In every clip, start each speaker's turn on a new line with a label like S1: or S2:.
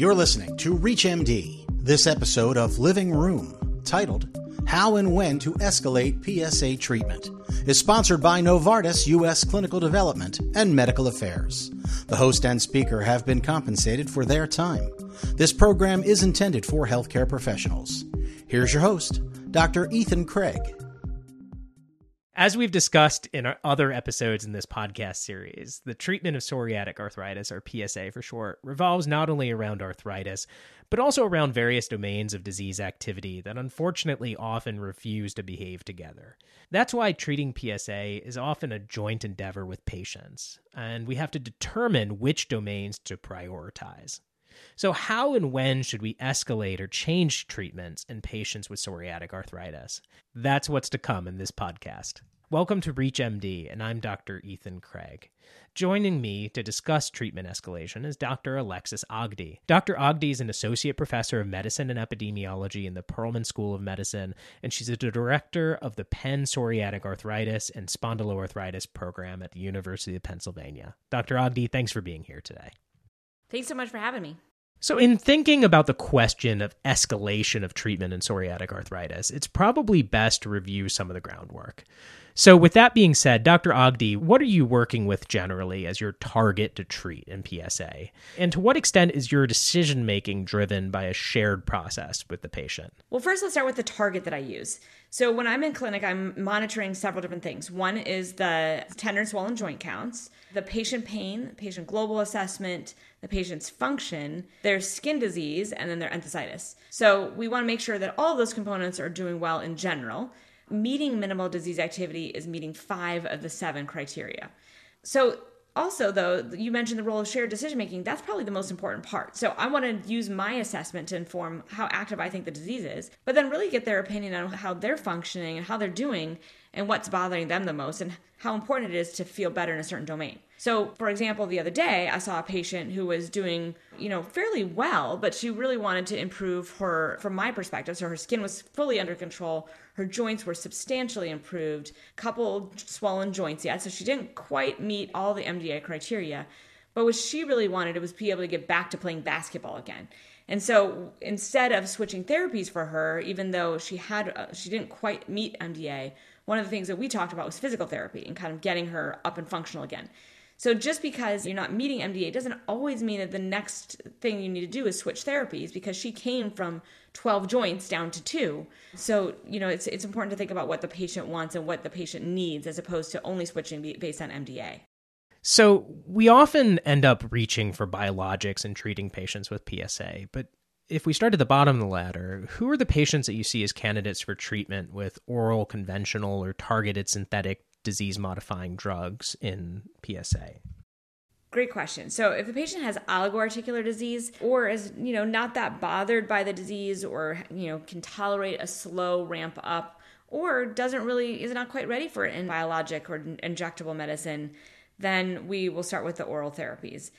S1: You're listening to ReachMD. This episode of Living Room, titled How and When to Escalate PSA Treatment, is sponsored by Novartis U.S. Clinical Development and Medical Affairs. The host and speaker have been compensated for their time. This program is intended for healthcare professionals. Here's your host, Dr. Ethan Craig.
S2: As we've discussed in other episodes in this podcast series, the treatment of psoriatic arthritis, or PSA for short, revolves not only around arthritis, but also around various domains of disease activity that unfortunately often refuse to behave together. That's why treating PSA is often a joint endeavor with patients, and we have to determine which domains to prioritize. So, how and when should we escalate or change treatments in patients with psoriatic arthritis? That's what's to come in this podcast. Welcome to ReachMD, and I'm Dr. Ethan Craig. Joining me to discuss treatment escalation is Dr. Alexis Ogdie. Dr. Ogdie is an associate professor of medicine and epidemiology in the Perelman School of Medicine, and she's the director of the Penn Psoriatic Arthritis and Spondyloarthritis program at the University of Pennsylvania. Dr. Ogdie, thanks for being here today.
S3: Thanks so much for having me.
S2: So, in thinking about the question of escalation of treatment in psoriatic arthritis, it's probably best to review some of the groundwork. So, with that being said, Dr. Ogdie, what are you working with generally as your target to treat in PSA? And to what extent is your decision making driven by a shared process with the patient?
S3: Well, first, let's start with the target that I use. So, when I'm in clinic, I'm monitoring several different things. One is the tender swollen joint counts, the patient pain, patient global assessment, the patient's function, their skin disease, and then their enthesitis. So, we want to make sure that all those components are doing well in general meeting minimal disease activity is meeting five of the seven criteria. So, also, though, you mentioned the role of shared decision making. That's probably the most important part. So, I want to use my assessment to inform how active I think the disease is, but then really get their opinion on how they're functioning and how they're doing and what's bothering them the most and how important it is to feel better in a certain domain. So, for example, the other day I saw a patient who was doing, you know, fairly well, but she really wanted to improve her from my perspective. So her skin was fully under control, her joints were substantially improved, couple swollen joints yet, so she didn't quite meet all the MDA criteria. But what she really wanted was be able to get back to playing basketball again. And so instead of switching therapies for her, even though she had uh, she didn't quite meet MDA, one of the things that we talked about was physical therapy and kind of getting her up and functional again. So just because you're not meeting MDA doesn't always mean that the next thing you need to do is switch therapies because she came from 12 joints down to 2. So, you know, it's it's important to think about what the patient wants and what the patient needs as opposed to only switching based on MDA.
S2: So, we often end up reaching for biologics and treating patients with PSA, but if we start at the bottom of the ladder, who are the patients that you see as candidates for treatment with oral, conventional, or targeted synthetic disease modifying drugs in PSA?
S3: Great question. So, if the patient has oligoarticular disease or is, you know, not that bothered by the disease or, you know, can tolerate a slow ramp up or doesn't really is not quite ready for it in biologic or injectable medicine, then we will start with the oral therapies.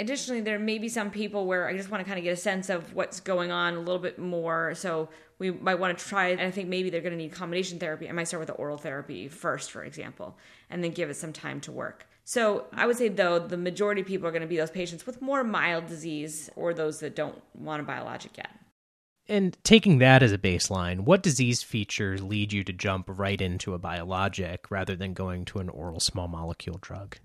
S3: Additionally, there may be some people where I just want to kind of get a sense of what's going on a little bit more. So we might want to try, and I think maybe they're going to need combination therapy. I might start with the oral therapy first, for example, and then give it some time to work. So I would say, though, the majority of people are going to be those patients with more mild disease or those that don't want a biologic yet.
S2: And taking that as a baseline, what disease features lead you to jump right into a biologic rather than going to an oral small molecule drug?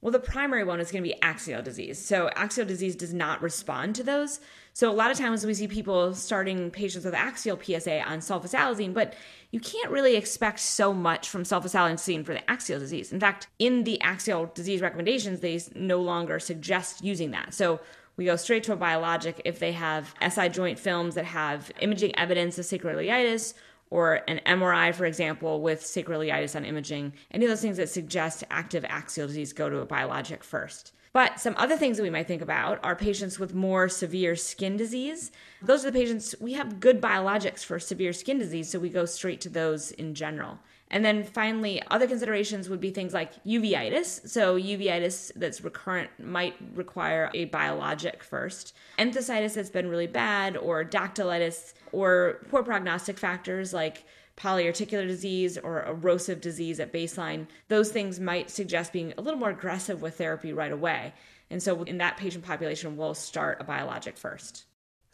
S3: Well, the primary one is going to be axial disease. So, axial disease does not respond to those. So, a lot of times we see people starting patients with axial PSA on sulfasalazine, but you can't really expect so much from sulfasalazine for the axial disease. In fact, in the axial disease recommendations, they no longer suggest using that. So, we go straight to a biologic if they have SI joint films that have imaging evidence of sacroiliitis or an MRI, for example, with sacroiliitis on imaging, any of those things that suggest active axial disease go to a biologic first. But some other things that we might think about are patients with more severe skin disease. Those are the patients we have good biologics for severe skin disease, so we go straight to those in general. And then finally, other considerations would be things like uveitis. So, uveitis that's recurrent might require a biologic first. Enthesitis that's been really bad, or dactylitis, or poor prognostic factors like polyarticular disease or erosive disease at baseline, those things might suggest being a little more aggressive with therapy right away. And so in that patient population, we'll start a biologic first.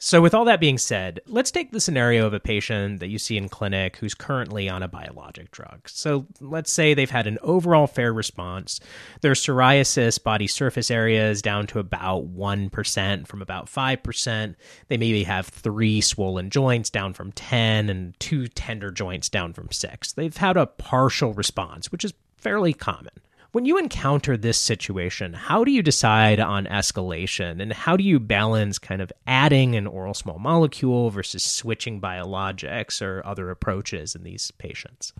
S2: So, with all that being said, let's take the scenario of a patient that you see in clinic who's currently on a biologic drug. So, let's say they've had an overall fair response. Their psoriasis body surface area is down to about 1% from about 5%. They maybe have three swollen joints down from 10 and two tender joints down from 6. They've had a partial response, which is fairly common. When you encounter this situation, how do you decide on escalation and how do you balance kind of adding an oral small molecule versus switching biologics or other approaches in these patients?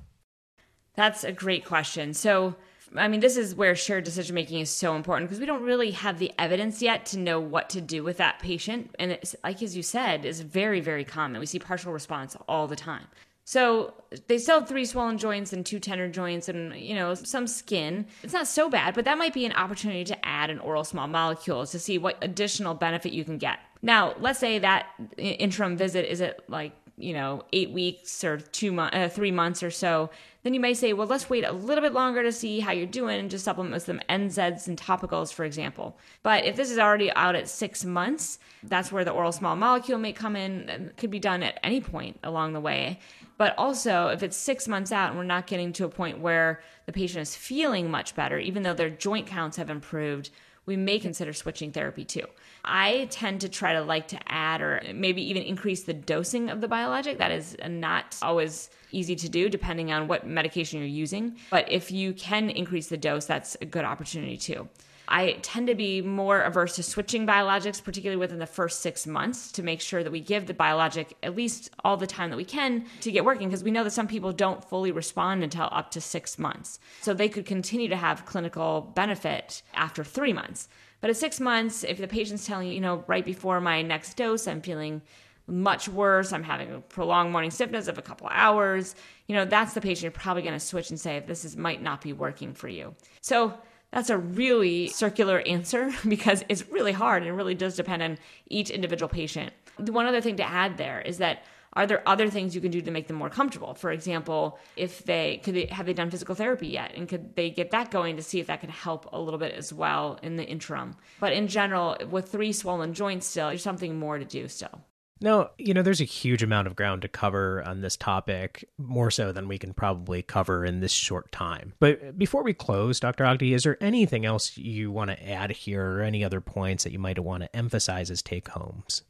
S3: That's a great question. So, I mean, this is where shared decision making is so important because we don't really have the evidence yet to know what to do with that patient. And it's, like as you said, is very, very common. We see partial response all the time. So they still have three swollen joints and two tender joints and you know some skin. It's not so bad, but that might be an opportunity to add an oral small molecule to see what additional benefit you can get. Now, let's say that interim visit is at like you know eight weeks or two months, uh, three months or so. Then you may say, well, let's wait a little bit longer to see how you're doing and just supplement with some NSAIDs and topicals, for example. But if this is already out at six months, that's where the oral small molecule may come in. It could be done at any point along the way. But also, if it's six months out and we're not getting to a point where the patient is feeling much better, even though their joint counts have improved, we may consider switching therapy too. I tend to try to like to add or maybe even increase the dosing of the biologic. That is not always easy to do depending on what medication you're using. But if you can increase the dose, that's a good opportunity too. I tend to be more averse to switching biologics, particularly within the first six months, to make sure that we give the biologic at least all the time that we can to get working, because we know that some people don't fully respond until up to six months. So they could continue to have clinical benefit after three months. But at six months, if the patient's telling you, you know, right before my next dose, I'm feeling much worse, I'm having a prolonged morning stiffness of a couple hours, you know, that's the patient you're probably going to switch and say, this is might not be working for you. So that's a really circular answer because it's really hard and it really does depend on each individual patient. The one other thing to add there is that are there other things you can do to make them more comfortable? For example, if they could they have they done physical therapy yet and could they get that going to see if that can help a little bit as well in the interim. But in general, with three swollen joints still, there's something more to do still.
S2: Now, you know, there's a huge amount of ground to cover on this topic, more so than we can probably cover in this short time. But before we close, Dr. Ogdie, is there anything else you want to add here or any other points that you might want to emphasize as take homes?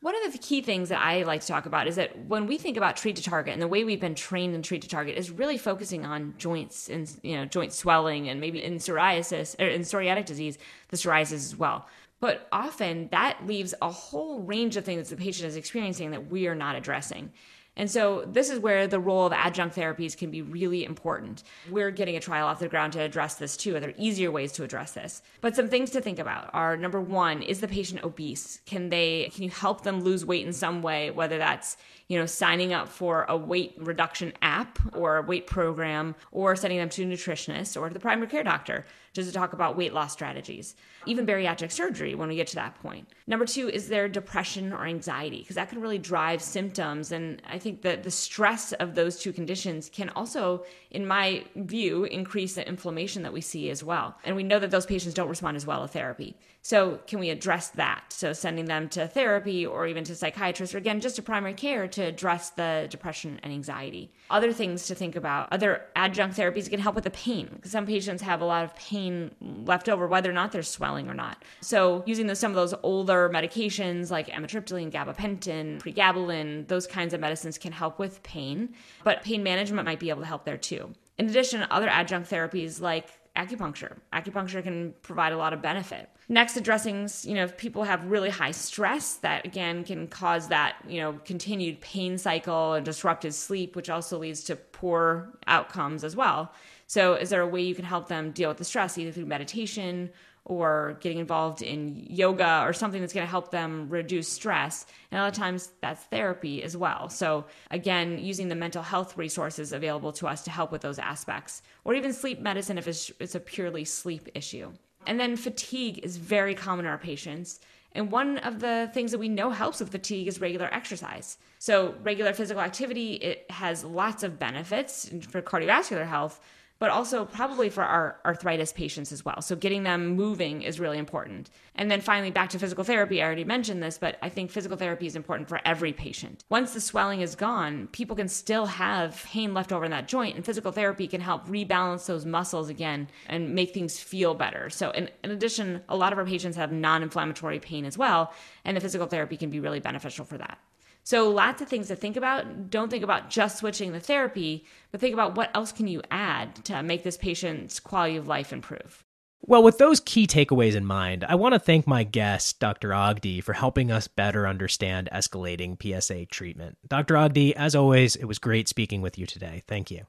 S3: One of the key things that I like to talk about is that when we think about treat to target and the way we've been trained in treat to target is really focusing on joints and you know joint swelling and maybe in psoriasis or in psoriatic disease the psoriasis as well. But often that leaves a whole range of things that the patient is experiencing that we are not addressing. And so this is where the role of adjunct therapies can be really important. We're getting a trial off the ground to address this too. Are there easier ways to address this? But some things to think about are number one, is the patient obese? Can they can you help them lose weight in some way, whether that's you know, signing up for a weight reduction app or a weight program or sending them to a nutritionist or to the primary care doctor just to talk about weight loss strategies, even bariatric surgery when we get to that point. Number two, is there depression or anxiety? Because that can really drive symptoms. And I think that the stress of those two conditions can also, in my view, increase the inflammation that we see as well. And we know that those patients don't respond as well to therapy. So, can we address that? So, sending them to therapy or even to psychiatrists or again, just to primary care to address the depression and anxiety. Other things to think about other adjunct therapies can help with the pain some patients have a lot of pain left over, whether or not they're swelling or not. So, using some of those older medications like amitriptyline, gabapentin, pregabalin, those kinds of medicines can help with pain, but pain management might be able to help there too. In addition, other adjunct therapies like acupuncture. Acupuncture can provide a lot of benefit. Next, addressing, you know, if people have really high stress, that again can cause that, you know, continued pain cycle and disrupted sleep, which also leads to poor outcomes as well. So, is there a way you can help them deal with the stress, either through meditation or getting involved in yoga or something that's going to help them reduce stress. And a lot of times that's therapy as well. So, again, using the mental health resources available to us to help with those aspects, or even sleep medicine if it's, it's a purely sleep issue. And then fatigue is very common in our patients. And one of the things that we know helps with fatigue is regular exercise. So, regular physical activity, it has lots of benefits for cardiovascular health, but also probably for our arthritis patients as well. So getting them moving is really important. And then finally, back to physical therapy. I already mentioned this, but I think physical therapy is important for every patient. Once the swelling is gone, people can still have pain left over in that joint, and physical therapy can help rebalance those muscles again and make things feel better. So, in, in addition, a lot of our patients have non inflammatory pain as well, and the physical therapy can be really beneficial for that. So lots of things to think about. Don't think about just switching the therapy, but think about what else can you add to make this patient's quality of life improve.
S2: Well, with those key takeaways in mind, I want to thank my guest, Dr. Ogdie, for helping us better understand escalating PSA treatment. Dr. Ogdie, as always, it was great speaking with you today. Thank you.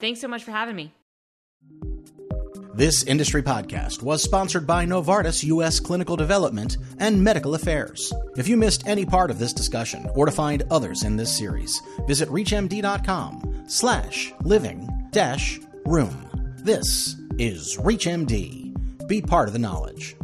S3: Thanks so much for having me.
S1: This industry podcast was sponsored by Novartis U.S. Clinical Development and Medical Affairs. If you missed any part of this discussion or to find others in this series, visit reachmd.com slash living dash room. This is ReachMD. Be part of the knowledge.